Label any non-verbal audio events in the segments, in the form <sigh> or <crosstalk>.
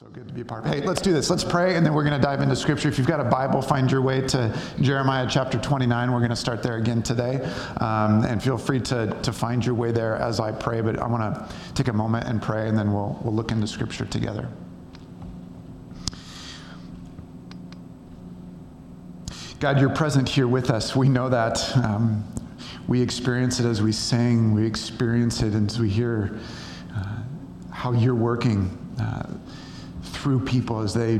So good to be a part of. Hey, let's do this. Let's pray, and then we're going to dive into Scripture. If you've got a Bible, find your way to Jeremiah chapter 29. We're going to start there again today, um, and feel free to to find your way there as I pray. But I want to take a moment and pray, and then we'll we'll look into Scripture together. God, you're present here with us. We know that. Um, we experience it as we sing. We experience it as we hear uh, how you're working. Uh, through people as they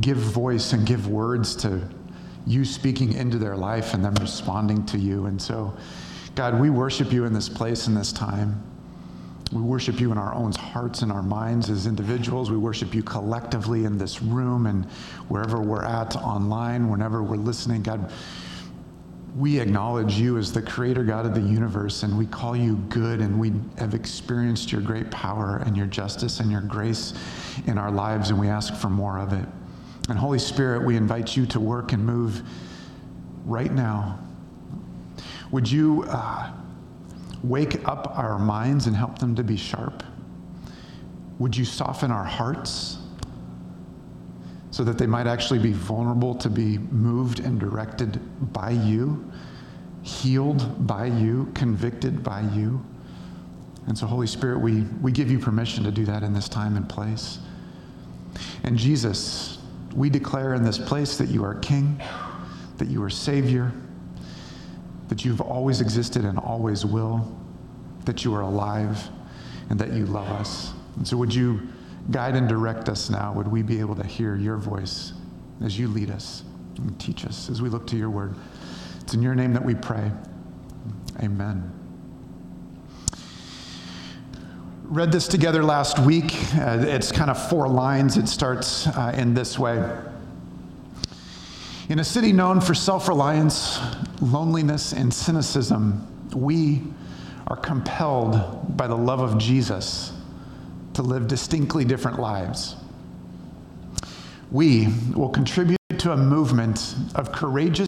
give voice and give words to you speaking into their life and them responding to you. And so, God, we worship you in this place in this time. We worship you in our own hearts and our minds as individuals. We worship you collectively in this room and wherever we're at online, whenever we're listening. God, we acknowledge you as the creator God of the universe, and we call you good, and we have experienced your great power and your justice and your grace in our lives, and we ask for more of it. And Holy Spirit, we invite you to work and move right now. Would you uh, wake up our minds and help them to be sharp? Would you soften our hearts? So that they might actually be vulnerable to be moved and directed by you, healed by you, convicted by you. And so, Holy Spirit, we, we give you permission to do that in this time and place. And Jesus, we declare in this place that you are King, that you are Savior, that you've always existed and always will, that you are alive, and that you love us. And so, would you? Guide and direct us now. Would we be able to hear your voice as you lead us and teach us as we look to your word? It's in your name that we pray. Amen. Read this together last week. Uh, it's kind of four lines. It starts uh, in this way. In a city known for self reliance, loneliness, and cynicism, we are compelled by the love of Jesus to live distinctly different lives. We will contribute to a movement of courageous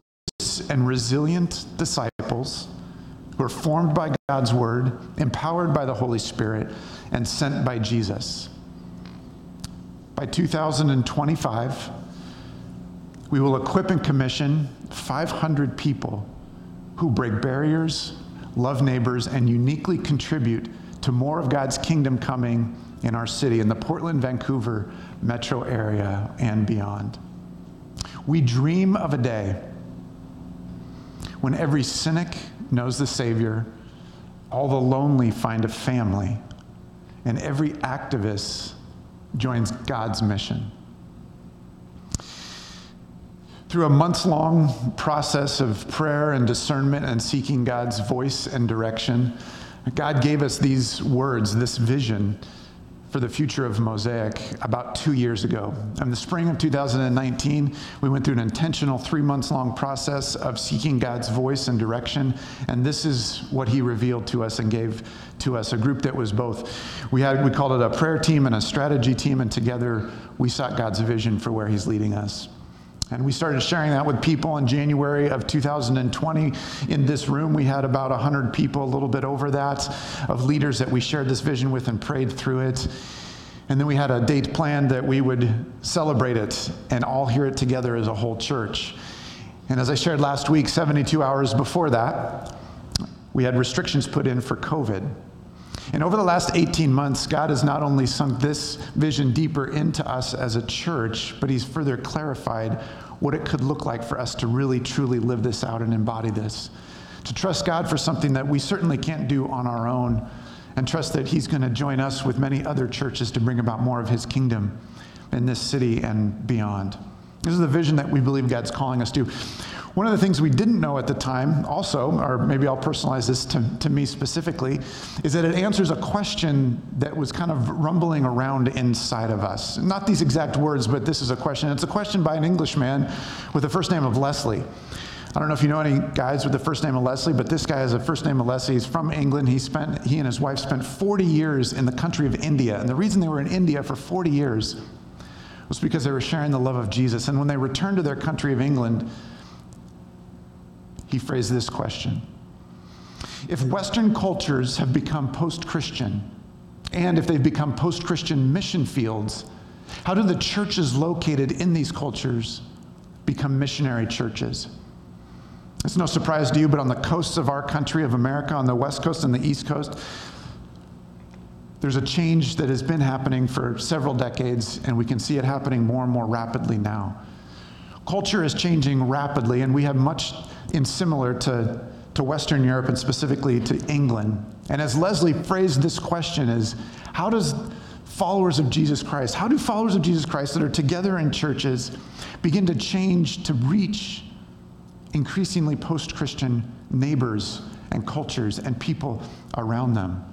and resilient disciples who are formed by God's word, empowered by the Holy Spirit, and sent by Jesus. By 2025, we will equip and commission 500 people who break barriers, love neighbors, and uniquely contribute to more of God's kingdom coming in our city, in the Portland, Vancouver metro area, and beyond. We dream of a day when every cynic knows the Savior, all the lonely find a family, and every activist joins God's mission. Through a months long process of prayer and discernment and seeking God's voice and direction, God gave us these words, this vision for the future of Mosaic about two years ago. In the spring of 2019, we went through an intentional three months long process of seeking God's voice and direction. And this is what he revealed to us and gave to us a group that was both, we, had, we called it a prayer team and a strategy team. And together we sought God's vision for where he's leading us. And we started sharing that with people in January of 2020. In this room, we had about 100 people, a little bit over that, of leaders that we shared this vision with and prayed through it. And then we had a date planned that we would celebrate it and all hear it together as a whole church. And as I shared last week, 72 hours before that, we had restrictions put in for COVID. And over the last 18 months, God has not only sunk this vision deeper into us as a church, but He's further clarified what it could look like for us to really, truly live this out and embody this. To trust God for something that we certainly can't do on our own, and trust that He's going to join us with many other churches to bring about more of His kingdom in this city and beyond. This is the vision that we believe God's calling us to. One of the things we didn't know at the time, also, or maybe I'll personalize this to, to me specifically, is that it answers a question that was kind of rumbling around inside of us. Not these exact words, but this is a question. It's a question by an Englishman with the first name of Leslie. I don't know if you know any guys with the first name of Leslie, but this guy has a first name of Leslie. He's from England. He spent he and his wife spent 40 years in the country of India. And the reason they were in India for 40 years was because they were sharing the love of Jesus. And when they returned to their country of England, he phrased this question If Western cultures have become post Christian, and if they've become post Christian mission fields, How do the churches located in these cultures become missionary churches? It's no surprise to you, but on the coasts of our country, of America, on the West Coast and the East Coast, there's a change that has been happening for several decades, and we can see it happening more and more rapidly now. Culture is changing rapidly, and we have much in similar to, to Western Europe and specifically to England. And as Leslie phrased this question is, how does followers of Jesus Christ, how do followers of Jesus Christ that are together in churches begin to change to reach increasingly post Christian neighbors and cultures and people around them.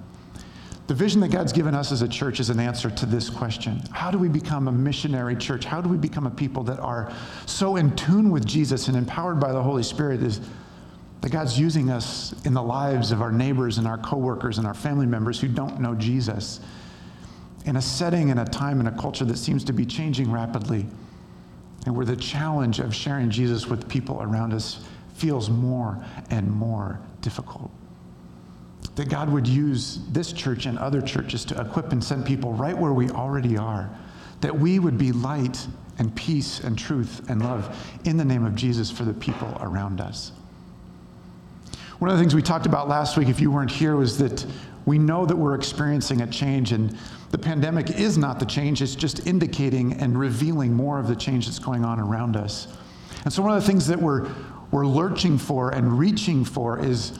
The vision that God's given us as a church is an answer to this question How do we become a missionary church? How do we become a people that are so in tune with Jesus and empowered by the Holy Spirit is that God's using us in the lives of our neighbors and our coworkers and our family members who don't know Jesus in a setting and a time and a culture that seems to be changing rapidly and where the challenge of sharing Jesus with people around us feels more and more difficult. That God would use this church and other churches to equip and send people right where we already are. That we would be light and peace and truth and love in the name of Jesus for the people around us. One of the things we talked about last week, if you weren't here, was that we know that we're experiencing a change, and the pandemic is not the change, it's just indicating and revealing more of the change that's going on around us. And so, one of the things that we're, we're lurching for and reaching for is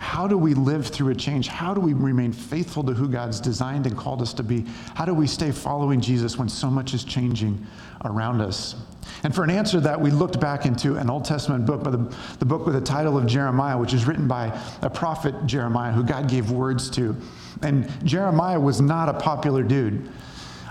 how do we live through a change? How do we remain faithful to who God's designed and called us to be? How do we stay following Jesus when so much is changing around us? And for an answer to that, we looked back into an Old Testament book, the, the book with the title of Jeremiah, which is written by a prophet Jeremiah who God gave words to. And Jeremiah was not a popular dude.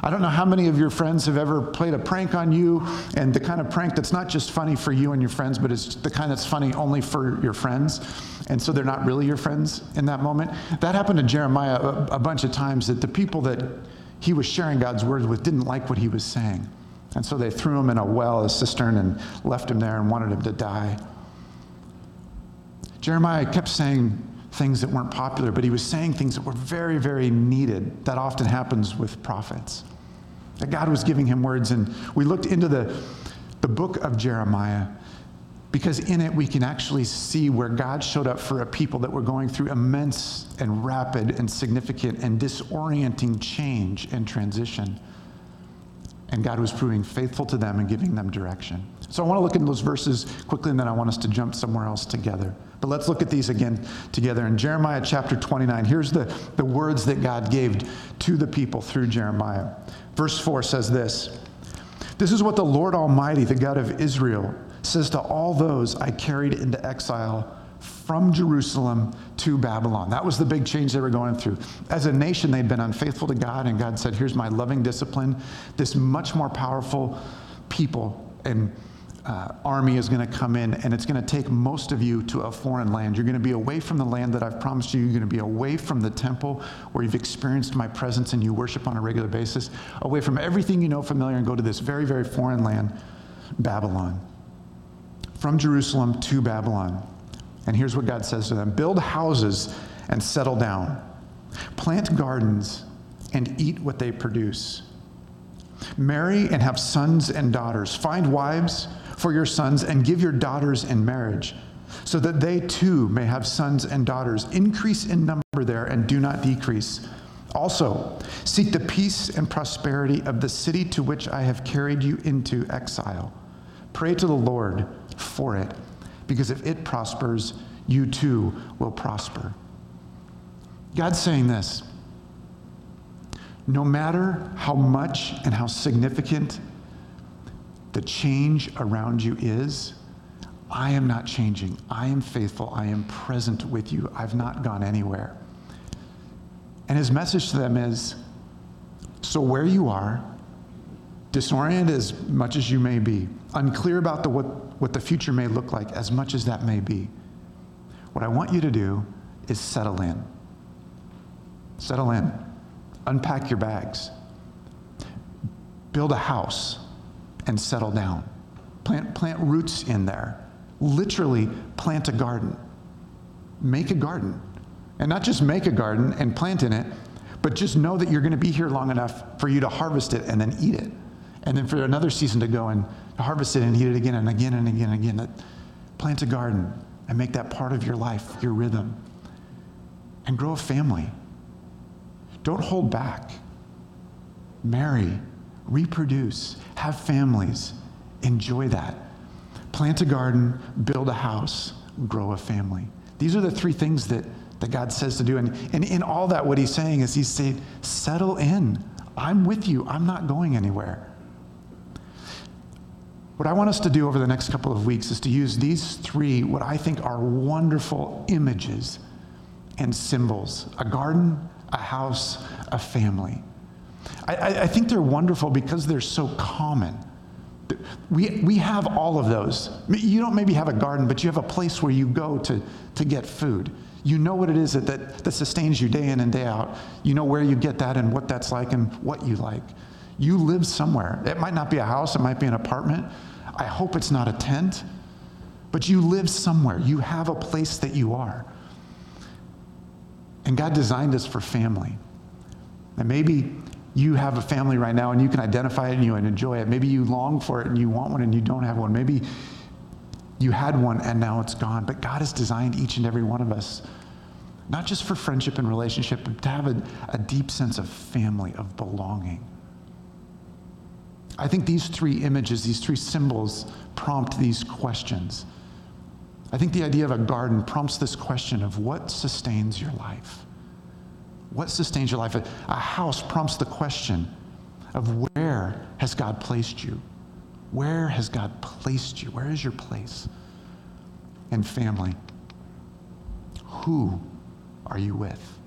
I don't know how many of your friends have ever played a prank on you, and the kind of prank that's not just funny for you and your friends, but it's the kind that's funny only for your friends. And so they're not really your friends in that moment. That happened to Jeremiah a, a bunch of times that the people that he was sharing God's words with didn't like what he was saying. And so they threw him in a well, a cistern, and left him there and wanted him to die. Jeremiah kept saying things that weren't popular, but he was saying things that were very, very needed. That often happens with prophets. That God was giving him words. And we looked into the, the book of Jeremiah because in it we can actually see where God showed up for a people that were going through immense and rapid and significant and disorienting change and transition. And God was proving faithful to them and giving them direction. So I want to look at those verses quickly and then I want us to jump somewhere else together. But let's look at these again together. In Jeremiah chapter 29, here's the, the words that God gave to the people through Jeremiah. Verse 4 says this This is what the Lord Almighty, the God of Israel, says to all those I carried into exile from Jerusalem to Babylon. That was the big change they were going through. As a nation, they'd been unfaithful to God, and God said, Here's my loving discipline. This much more powerful people and uh, army is going to come in and it's going to take most of you to a foreign land. You're going to be away from the land that I've promised you. You're going to be away from the temple where you've experienced my presence and you worship on a regular basis, away from everything you know familiar and go to this very, very foreign land, Babylon. From Jerusalem to Babylon. And here's what God says to them Build houses and settle down, plant gardens and eat what they produce. Marry and have sons and daughters. Find wives for your sons and give your daughters in marriage, so that they too may have sons and daughters. Increase in number there and do not decrease. Also, seek the peace and prosperity of the city to which I have carried you into exile. Pray to the Lord for it, because if it prospers, you too will prosper. God's saying this no matter how much and how significant the change around you is, I am not changing. I am faithful. I am present with you. I've not gone anywhere. And his message to them is so where you are, disoriented as much as you may be, unclear about the, what, what the future may look like, as much as that may be, what I want you to do is settle in. Settle in. Unpack your bags. Build a house and settle down. Plant, plant roots in there. Literally, plant a garden. Make a garden. And not just make a garden and plant in it, But just know that you're going to be here long enough for you to harvest it and then eat it. And then for another season to go and harvest it and eat it again and again and again and again. Plant a garden and make that part of your life, your rhythm. And grow a family. Don't hold back. Marry, reproduce, have families. Enjoy that. Plant a garden, build a house, grow a family. These are the three things that, that God says to do. And, and in all that, what he's saying is he's saying, settle in. I'm with you. I'm not going anywhere. What I want us to do over the next couple of weeks is to use these three, what I think are wonderful images and symbols a garden, a house, a family. I, I, think they're wonderful because they're so common. We, we have all of those. You don't maybe have a garden, but you have a place where you go to, to get food. You know what it is that, that, that sustains you day in and day out. You know where you get that and what that's like and what you like. You live somewhere. It might not be a house, it might be an apartment, I hope it's not a tent, but you live somewhere. You have a place that you are. And God designed us for family. And maybe you have a family right now and you can identify it and you enjoy it. Maybe you long for it and you want one and you don't have one. Maybe you had one and now it's gone. But God has designed each and every one of us, not just for friendship and relationship, but to have a, a deep sense of family, of belonging. I think these three images, these three symbols, prompt these questions. I think the idea of a garden prompts this question of what sustains your life? What sustains your life? A house prompts the question of where has God placed you? Where has God placed you? Where is your place? And family, who are you with?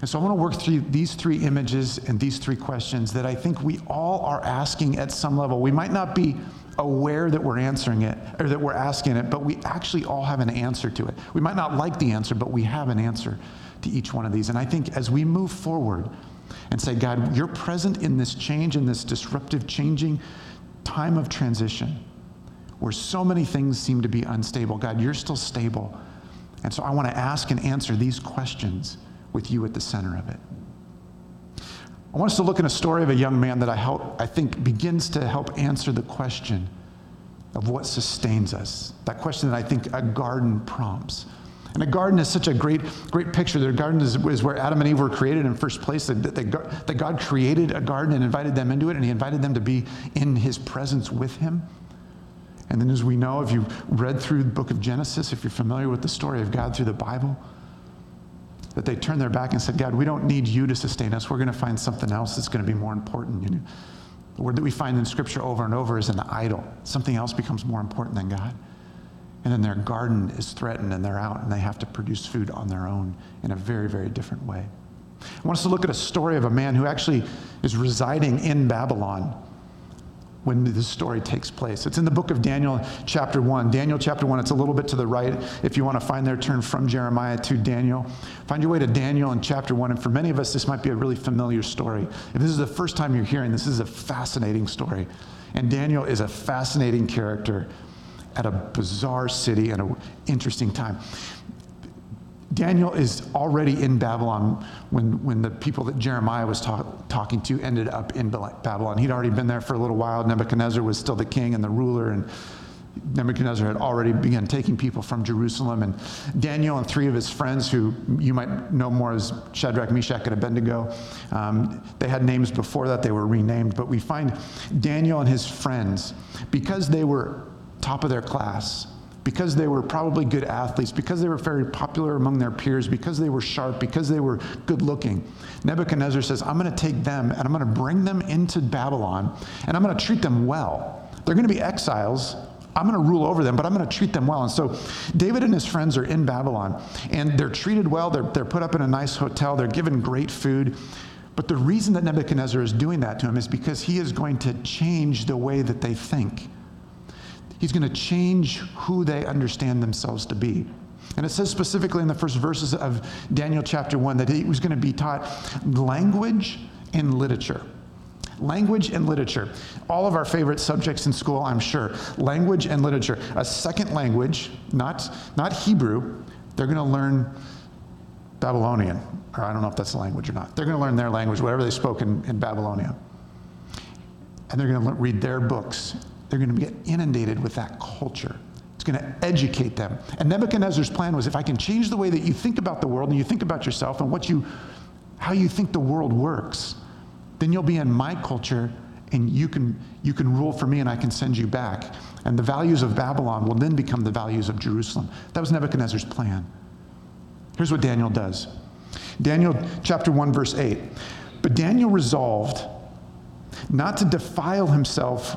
And so I want to work through these three images and these three questions that I think we all are asking at some level. We might not be aware that we're answering it or that we're asking it, but we actually all have an answer to it. We might not like the answer, but we have an answer to each one of these. And I think as we move forward and say, God, you're present in this change, in this disruptive, changing time of transition where so many things seem to be unstable, God, you're still stable. And so I want to ask and answer these questions with you at the center of it. I want us to look at a story of a young man that I, help, I think begins to help answer the question of what sustains us. That question that I think a garden prompts. And a garden is such a great, great picture. The garden is, is where Adam and Eve were created in first place. That, that, that God created a garden and invited them into it, and He invited them to be in His presence with Him. And then, as we know, if you've read through the book of Genesis, if you're familiar with the story of God through the Bible, that they turned their back and said, God, we don't need you to sustain us. We're going to find something else that's going to be more important. You know, the word that we find in Scripture over and over is an idol. Something else becomes more important than God. And then their garden is threatened and they're out and they have to produce food on their own in a very, very different way. I want us to look at a story of a man who actually is residing in Babylon when this story takes place. It's in the book of Daniel, chapter 1. Daniel, chapter 1, it's a little bit to the right. If you want to find there, turn from Jeremiah to Daniel. Find your way to Daniel in chapter 1. And for many of us, this might be a really familiar story. If this is the first time you're hearing this is a fascinating story. And Daniel is a fascinating character at a bizarre city and an interesting time. Daniel is already in Babylon when, when the people that Jeremiah was talk, talking to ended up in Babylon. He'd already been there for a little while. Nebuchadnezzar was still the king and the ruler, and Nebuchadnezzar had already begun taking people from Jerusalem. And Daniel and three of his friends, who you might know more as Shadrach, Meshach, and Abednego, um, they had names before that, they were renamed. But we find Daniel and his friends, because they were top of their class, because they were probably good athletes, because they were very popular among their peers, because they were sharp, because they were good looking. Nebuchadnezzar says, I'm going to take them and I'm going to bring them into Babylon and I'm going to treat them well. They're going to be exiles. I'm going to rule over them, but I'm going to treat them well. And so David and his friends are in Babylon and they're treated well. They're, they're put up in a nice hotel. They're given great food. But the reason that Nebuchadnezzar is doing that to him is because he is going to change the way that they think. He's going to change who they understand themselves to be. And it says specifically in the first verses of Daniel chapter 1 that he was going to be taught language and literature. Language and literature. All of our favorite subjects in school, I'm sure. Language and literature. A second language, not, not Hebrew. They're going to learn Babylonian, or I don't know if that's the language or not. They're going to learn their language, whatever they spoke in, in Babylonia. And they're going to read their books. They're going to get inundated with that culture. It's going to educate them. And Nebuchadnezzar's plan was if I can change the way that you think about the world and you think about yourself and what you, how you think the world works, then you'll be in my culture and you can, you can rule for me and I can send you back. And the values of Babylon will then become the values of Jerusalem. That was Nebuchadnezzar's plan. Here's what Daniel does Daniel chapter 1, verse 8. But Daniel resolved not to defile himself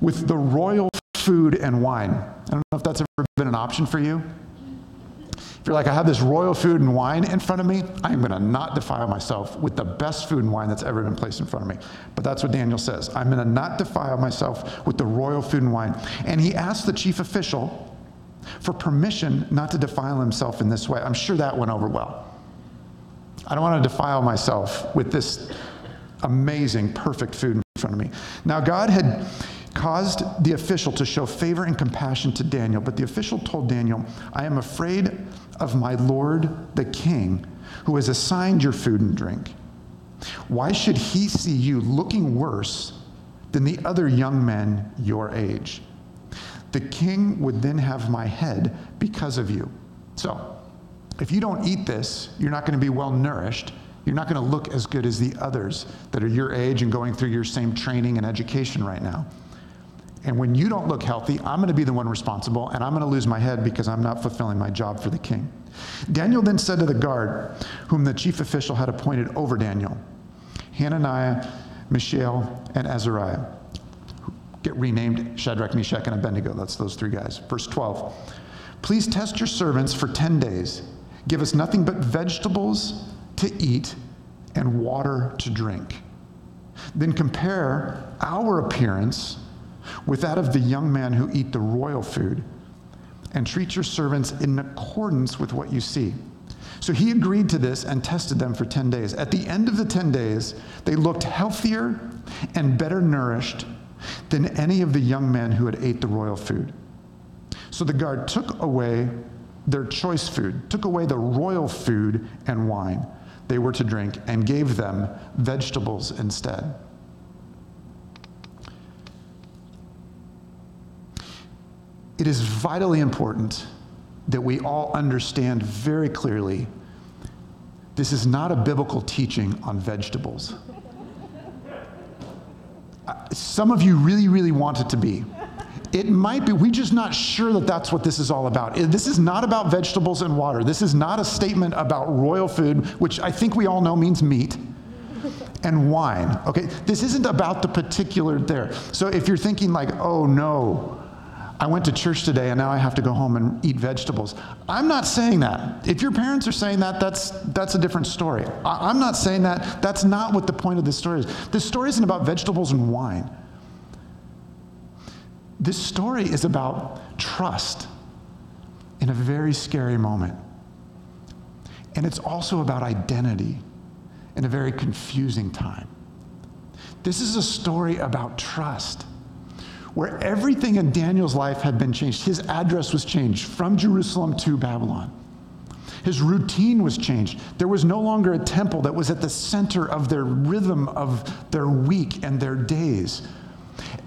with the royal food and wine. I don't know if that's ever been an option for you. If you're like, I have this royal food and wine in front of me, I'm going to not defile myself with the best food and wine that's ever been placed in front of me. But that's what Daniel says. I'm going to not defile myself with the royal food and wine. And he asked the chief official for permission not to defile himself in this way. I'm sure that went over well. I don't want to defile myself with this amazing, perfect food in front of me. Now, God had caused the official to show favor and compassion to Daniel, but the official told Daniel, I am afraid of my Lord the king, who has assigned your food and drink. Why should he see you looking worse than the other young men your age? The king would then have my head because of you. So, if you don't eat this, you're not going to be well nourished. You're not going to look as good as the others that are your age and going through your same training and education right now. And when you don't look healthy, I'm going to be the one responsible, and I'm going to lose my head because I'm not fulfilling my job for the king. Daniel then said to the guard, whom the chief official had appointed over Daniel, Hananiah, Mishael, and Azariah get renamed Shadrach, Meshach, and Abednego. That's those three guys. Verse 12. Please test your servants for 10 days. Give us nothing but vegetables to eat and water to drink. Then compare our appearance with that of the young men who eat the royal food and treat your servants in accordance with what you see. So he agreed to this and tested them for 10 days. At the end of the 10 days, they looked healthier and better nourished than any of the young men who had ate the royal food. So the guard took away their choice food, took away the royal food and wine they were to drink, and gave them vegetables instead. It is vitally important that we all understand very clearly this is not a biblical teaching on vegetables. Some of you really, really want it to be. It might be, we're just not sure that that's what this is all about. This is not about vegetables and water. This is not a statement about royal food, which I think we all know means meat, and wine. Okay? This isn't about the particular there. So if you're thinking, like, oh no, I went to church today and now I have to go home and eat vegetables. I'm not saying that. If your parents are saying that, that's, that's a different story. I, I'm not saying that. That's not what the point of this story is. This story isn't about vegetables and wine. This story is about trust in a very scary moment. And it's also about identity in a very confusing time. This is a story about trust where everything in Daniel's life had been changed. His address was changed from Jerusalem to Babylon. His routine was changed. There was no longer a temple that was at the center of their rhythm of their week and their days.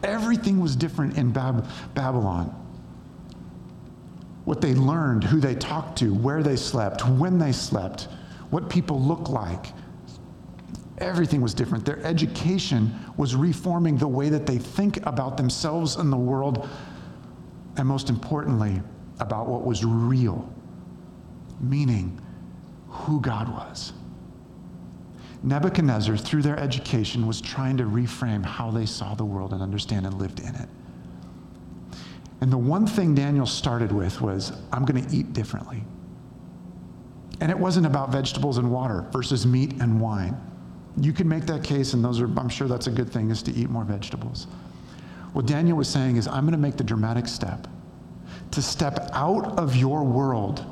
Everything was different in Bab- Babylon. What they learned, who they talked to, where they slept, when they slept, what people looked like, Everything was different. Their education was reforming the way that they think about themselves and the world, and most importantly, about what was real, meaning who God was. Nebuchadnezzar, through their education, was trying to reframe how they saw the world and understand and lived in it. And the one thing Daniel started with was, I'm going to eat differently. And it wasn't about vegetables and water versus meat and wine. You can make that case, and those are, I'm sure that's a good thing, is to eat more vegetables. What Daniel was saying is, I'm going to make the dramatic step to step out of your world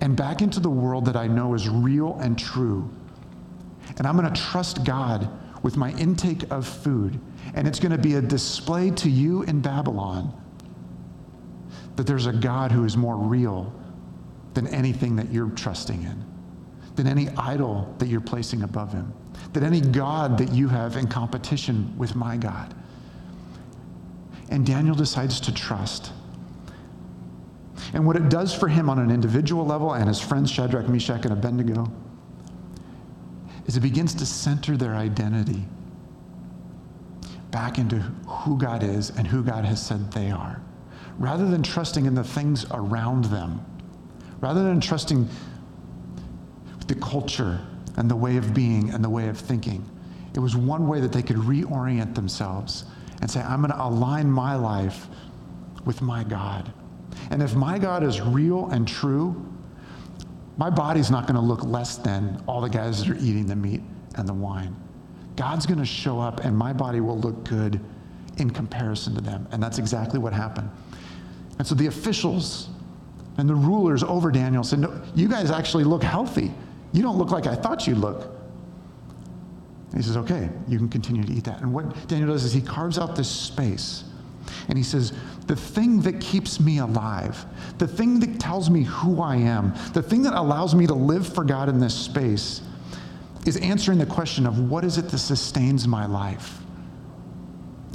and back into the world that I know is real and true. And I'm going to trust God with my intake of food. And it's going to be a display to you in Babylon that there's a God who is more real than anything that you're trusting in than any idol that you're placing above him, than any God that you have in competition with my God. And Daniel decides to trust. And what it does for him on an individual level and his friends Shadrach, Meshach, and Abednego is it begins to center their identity back into who God is and who God has said they are. Rather than trusting in the things around them, rather than trusting the culture and the way of being and the way of thinking, it was one way that they could reorient themselves and say, I'm going to align my life with my God. And if my God is real and true, my body's not going to look less than all the guys that are eating the meat and the wine. God's going to show up and my body will look good in comparison to them. And that's exactly what happened. And so the officials and the rulers over Daniel said, No, you guys actually look healthy. You don't look like I thought you'd look. And he says, Okay, you can continue to eat that. And what Daniel does is he carves out this space and he says, The thing that keeps me alive, the thing that tells me who I am, the thing that allows me to live for God in this space is answering the question of what is it that sustains my life?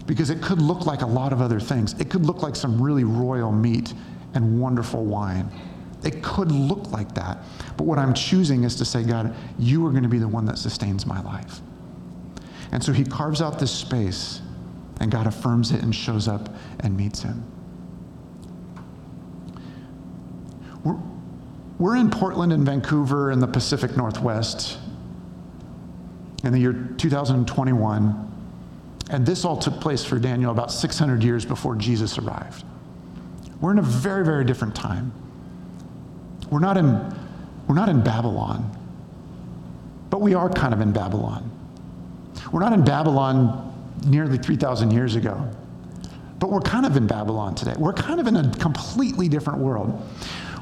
Because it could look like a lot of other things. It could look like some really royal meat and wonderful wine. It could look like that. But what I'm choosing is to say, God, you are going to be the one that sustains my life. And so he carves out this space, and God affirms it and shows up and meets him. We're, we're in Portland and Vancouver in the Pacific Northwest in the year 2021. And this all took place for Daniel about 600 years before Jesus arrived. We're in a very, very different time. We're not in, we're not in Babylon, but we are kind of in Babylon. We're not in Babylon nearly 3,000 years ago, but we're kind of in Babylon today. We're kind of in a completely different world.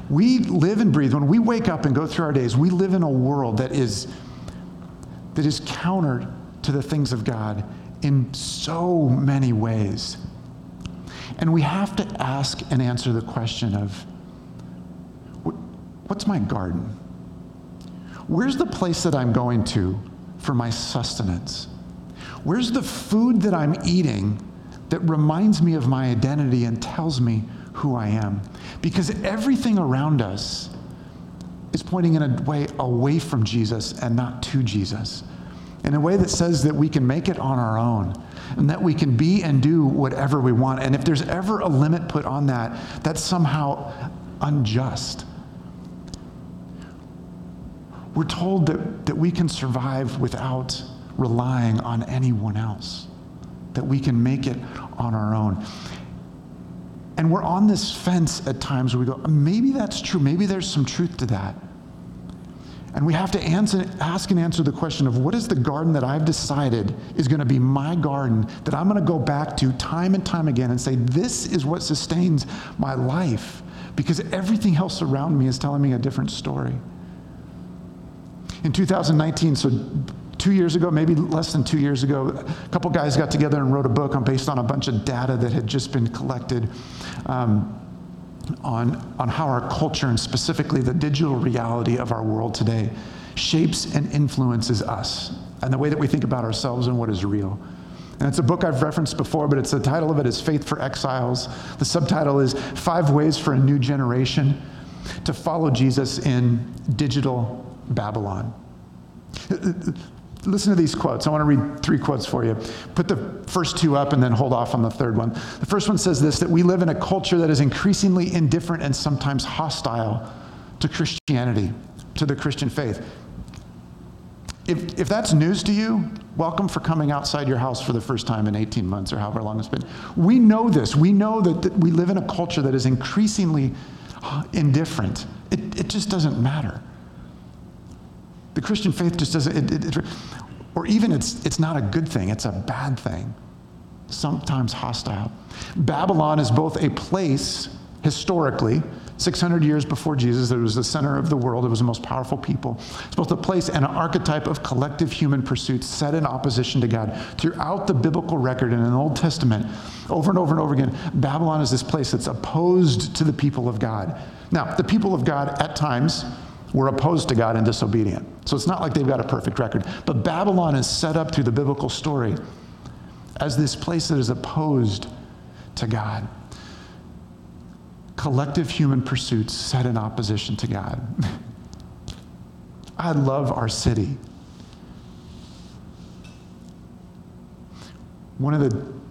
We live and breathe. When we wake up and go through our days, we live in a world that is, that is counter to the things of God in so many ways. And we have to ask and answer the question of what's my garden? Where's the place that I'm going to for my sustenance? Where's the food that I'm eating that reminds me of my identity and tells me who I am? Because everything around us is pointing in a way away from Jesus and not to Jesus in a way that says that we can make it on our own and that we can be and do whatever we want. And if there's ever a limit put on that, that's somehow unjust. We're told that, that we can survive without relying on anyone else, that we can make it on our own. And we're on this fence at times where we go, maybe that's true. Maybe there's some truth to that. And we have to answer, ask and answer the question of what is the garden that I've decided is going to be my garden that I'm going to go back to time and time again and say, this is what sustains my life because everything else around me is telling me a different story. In 2019, so two years ago, maybe less than two years ago, a couple guys got together and wrote a book on, based on a bunch of data that had just been collected. Um, on, on how our culture and specifically the digital reality of our world today shapes and influences us and the way that we think about ourselves and what is real. And it's a book I've referenced before, but it's the title of it is Faith for Exiles. The subtitle is Five Ways for a New Generation to Follow Jesus in Digital Babylon. Listen to these quotes. I want to read three quotes for you. Put the first two up and then hold off on the third one. The first one says this that we live in a culture that is increasingly indifferent and sometimes hostile to Christianity, to the Christian faith. If, if that's news to you, welcome for coming outside your house for the first time in 18 months or however long it's been. We know this. We know that, that we live in a culture that is increasingly uh, indifferent. It, it just doesn't matter. The Christian faith just doesn't, it, it, it, or even it's, it's not a good thing, it's a bad thing, sometimes hostile. Babylon is both a place, historically, 600 years before Jesus, it was the center of the world, it was the most powerful people. It's both a place and an archetype of collective human pursuits set in opposition to God. Throughout the biblical record and in the Old Testament, over and over and over again, Babylon is this place that's opposed to the people of God. Now, the people of God at times were opposed to God and disobedient. So it's not like they've got a perfect record. But Babylon is set up through the biblical story as this place that is opposed to God. Collective human pursuits set in opposition to God. <laughs> I love our city. One of the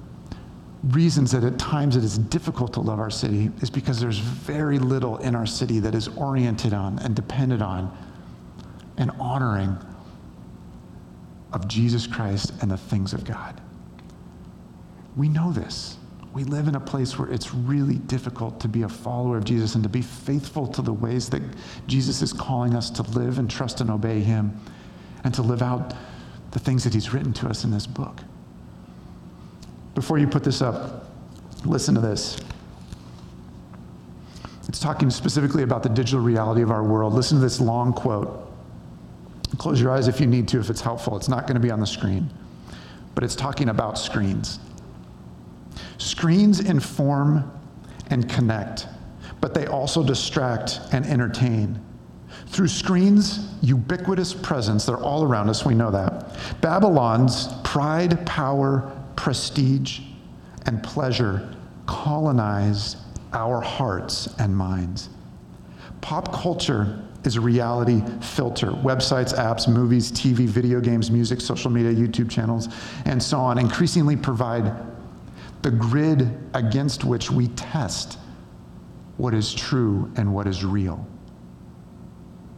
reasons that at times it is difficult to love our city is because there's very little in our city that is oriented on and dependent on and honoring of Jesus Christ and the things of God. We know this. We live in a place where it's really difficult to be a follower of Jesus and to be faithful to the ways that Jesus is calling us to live and trust and obey Him and to live out the things that He's written to us in this book. Before you put this up, listen to this. It's talking specifically about the digital reality of our world. Listen to this long quote. Close your eyes if you need to, if it's helpful. It's not going to be on the screen, but it's talking about screens. Screens inform and connect, but they also distract and entertain. Through screens' ubiquitous presence, they're all around us, we know that. Babylon's pride, power, prestige, and pleasure colonize our hearts and minds. Pop culture is a reality filter. Websites, apps, movies, TV, video games, music, social media, YouTube channels, and so on increasingly provide the grid against which we test what is true and what is real.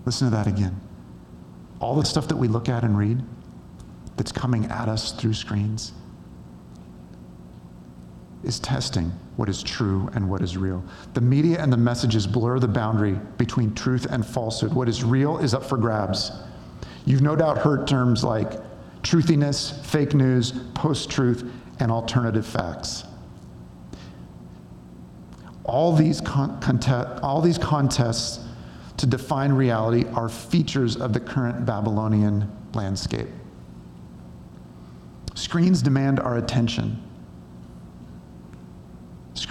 Listen to that again. All the stuff that we look at and read that's coming at us through screens is testing what is true and what is real. The media and the messages blur the boundary between truth and falsehood. What is real is up for grabs. You've no doubt heard terms like truthiness, fake news, post truth, and alternative facts. All these, con- contest- all these contests to define reality are features of the current Babylonian landscape. Screens demand our attention.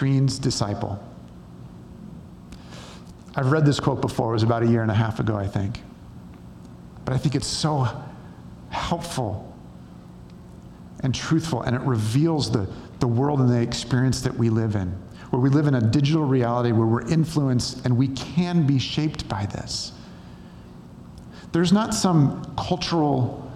Screens disciple. I've read this quote before, it was about a year and a half ago, I think. But I think it's so helpful and truthful, and it reveals the, the world and the experience that we live in, where we live in a digital reality where we're influenced and we can be shaped by this. There's not some cultural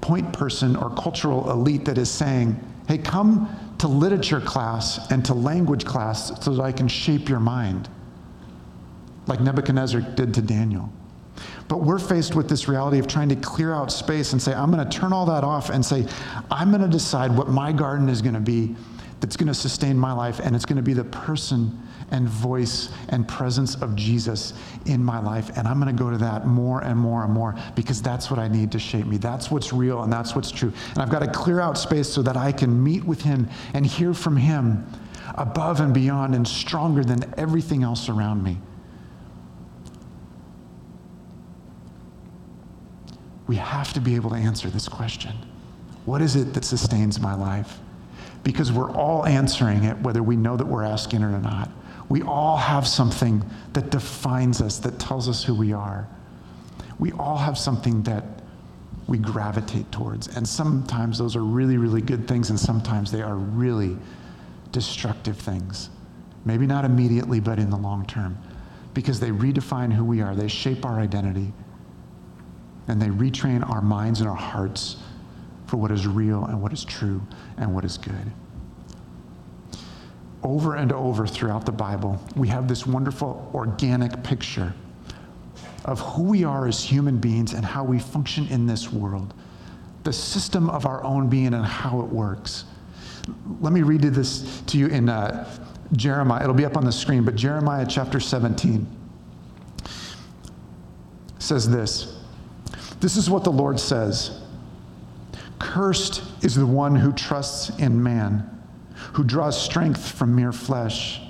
point person or cultural elite that is saying, hey, come to literature class and to language class so that I can shape your mind, like Nebuchadnezzar did to Daniel. But we're faced with this reality of trying to clear out space and say, I'm going to turn all that off and say, I'm going to decide what my garden is going to be that's going to sustain my life, and it's going to be the person and voice and presence of Jesus in my life. And I'm going to go to that more and more and more because that's what I need to shape me. That's what's real and that's what's true. And I've got to clear out space so that I can meet with Him and hear from Him above and beyond and stronger than everything else around me. we have to be able to answer this question What is it that sustains my life? Because we're all answering it, whether we know that we're asking it or not. We all have something that defines us, that tells us who we are. We all have something that we gravitate towards. And sometimes those are really, really good things, and sometimes they are really destructive things. Maybe not immediately, but in the long term, because they redefine who we are, they shape our identity and they retrain our minds and our hearts for what is real and what is true and what is good. Over and over throughout the Bible, we have this wonderful organic picture of who we are as human beings and how we function in this world, the system of our own being and how it works. Let me read this to you in uh, Jeremiah. It'll be up on the screen, but Jeremiah chapter 17 says this. This is what the Lord says Cursed is the one who trusts in man, who draws strength from mere flesh,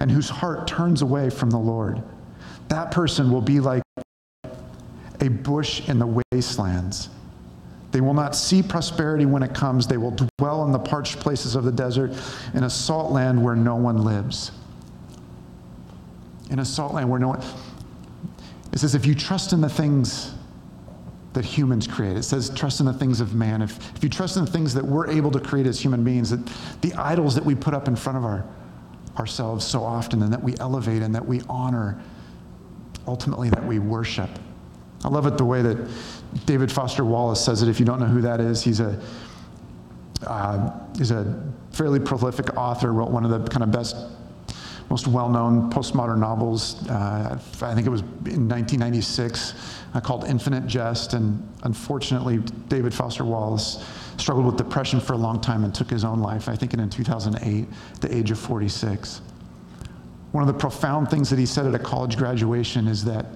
and whose heart turns away from the Lord. That person will be like a bush in the wastelands. They will not see prosperity when it comes. They will dwell in the parched places of the desert, in a salt land where no one lives. In a salt land where no one It says, if you trust in the things that humans create, it says, trust in the things of man. If, if you trust in the things that we're able to create as human beings, that the idols that we put up in front of our, ourselves so often and that we elevate and that we honor, ultimately, that we worship. I love it the way that David Foster Wallace says it. If you don't know who that is, he's a, uh, he's a fairly prolific author, wrote one of the kind of best most well-known postmodern novels. Uh, I think it was in 1996, called Infinite Jest. And unfortunately, David Foster Wallace struggled with depression for a long time and took his own life. I think in 2008, at the age of 46. One of the profound things that he said at a college graduation is that,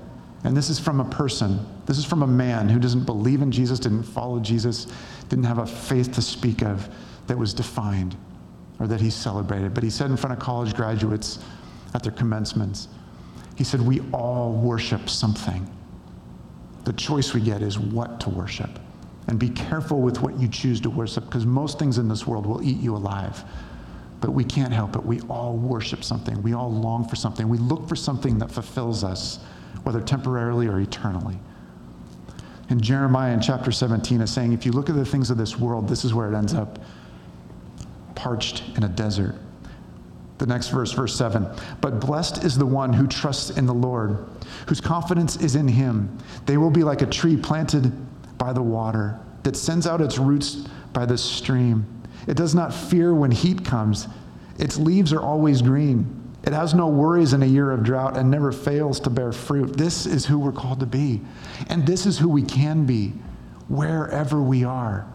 and this is from a person, this is from a man who doesn't believe in Jesus, didn't follow Jesus, didn't have a faith to speak of that was defined or that he celebrated. But he said in front of college graduates at their commencements, he said, We all worship something. The choice we get is what to worship. And be careful with what you choose to worship because most things in this world will eat you alive. But we can't help it. We all worship something. We all long for something. We look for something that fulfills us, whether temporarily or eternally. And Jeremiah in chapter 17 is saying, if you look at the things of this world, this is where it ends up parched in a desert. The next verse, verse 7. But blessed is the one who trusts in the Lord, whose confidence is in him. They will be like a tree planted by the water that sends out its roots by the stream. It does not fear when heat comes, its leaves are always green. It has no worries in a year of drought and never fails to bear fruit. This is who we're called to be. And this is who we can be wherever we are.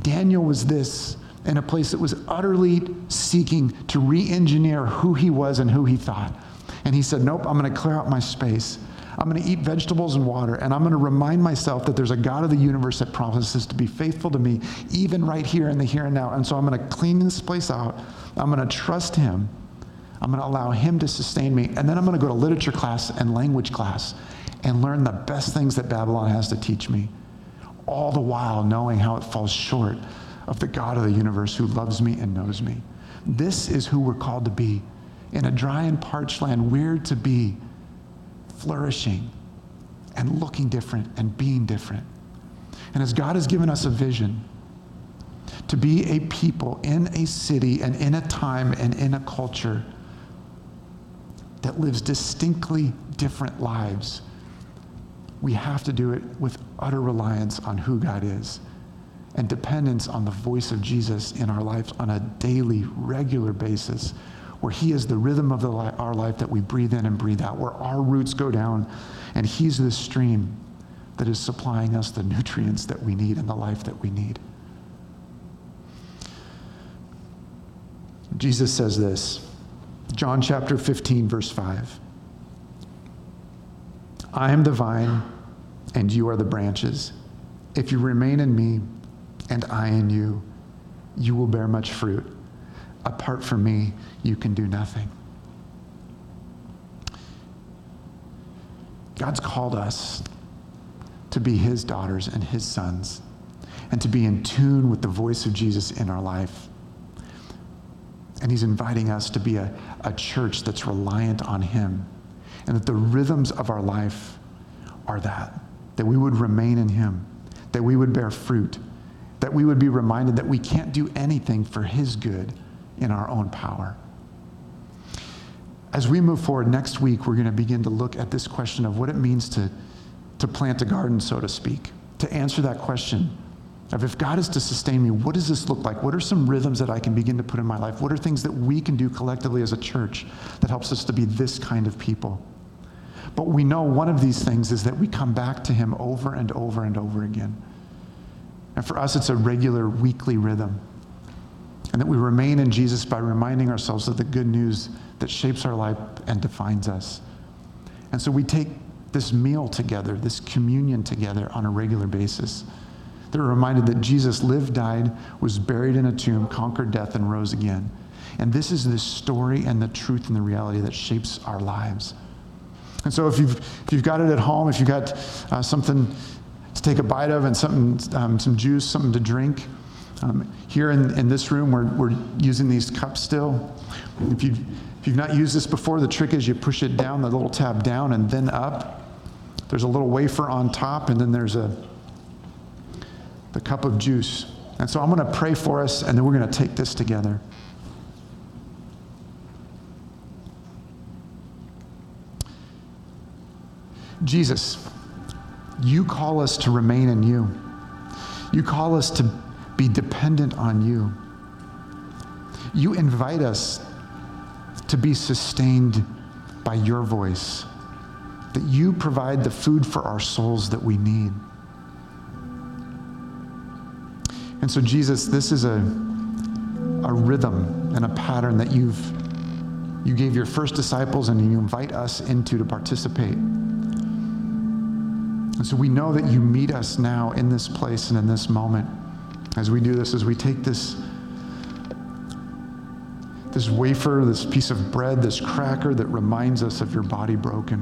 Daniel was this in a place that was utterly seeking to re engineer who he was and who he thought. And he said, Nope, I'm going to clear out my space. I'm going to eat vegetables and water, and I'm going to remind myself that there's a God of the universe that promises to be faithful to me, even right here in the here and now. And so I'm going to clean this place out. I'm going to trust Him. I'm going to allow Him to sustain me. And then I'm going to go to literature class and language class and learn the best things that Babylon has to teach me, all the while knowing how it falls short of the God of the universe who loves me and knows me. This is who we're called to be. In a dry and parched land, we're to be flourishing and looking different and being different. And as God has given us a vision to be a people in a city and in a time and in a culture that lives distinctly different lives, we have to do it with utter reliance on who God is and dependence on the voice of Jesus in our lives on a daily, regular basis, where He is the rhythm of the li- our life that we breathe in and breathe out, where our roots go down, and He's the stream that is supplying us the nutrients that we need and the life that we need. Jesus says this, John chapter 15, verse 5. I am the vine, and you are the branches. If you remain in me, and I in you, you will bear much fruit. Apart from me, you can do nothing. God's called us to be his daughters and his sons and to be in tune with the voice of Jesus in our life. And he's inviting us to be a, a church that's reliant on him and that the rhythms of our life are that, that we would remain in him, that we would bear fruit, that we would be reminded that we can't do anything for His good in our own power. As we move forward next week, we're going to begin to look at this question of what it means to, to plant a garden, so to speak, to answer that question of if God is to sustain me, what does this look like? What are some rhythms that I can begin to put in my life? What are things that we can do collectively as a church that helps us to be this kind of people? But we know one of these things is that we come back to Him over and over and over again. And for us, it's a regular weekly rhythm. And that we remain in Jesus by reminding ourselves of the good news that shapes our life and defines us. And so we take this meal together, this communion together on a regular basis. They're reminded that Jesus lived, died, was buried in a tomb, conquered death, and rose again. And this is the story and the truth and the reality that shapes our lives. And so if you've, if you've got it at home, if you've got uh, something to take a bite of and something, um, some juice, something to drink. Um, here in, in this room, we're, we're using these cups still. If you've, if you've not used this before, the trick is you push it down, the little tab down, and then up. there's a little wafer on top, and then there's a the cup of juice. And so I'm going to pray for us, and then we're going to take this together. Jesus, you call us to remain in you. You call us to be dependent on you. You invite us to be sustained by your voice, that you provide the food for our souls that we need. And so, Jesus, this is a, a rhythm and a pattern that you've you gave your first disciples and you invite us into to participate. And so we know that you meet us now in this place and in this moment as we do this, as we take this, this wafer, this piece of bread, this cracker that reminds us of your body broken.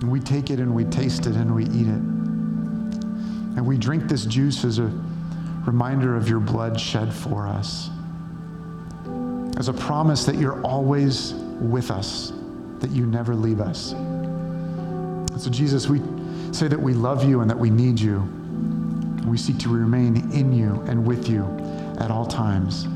And we take it and we taste it and we eat it. And we drink this juice as a reminder of your blood shed for us, as a promise that you're always with us, that you never leave us. And so, Jesus, we say that we love you and that we need you. We seek to remain in you and with you at all times.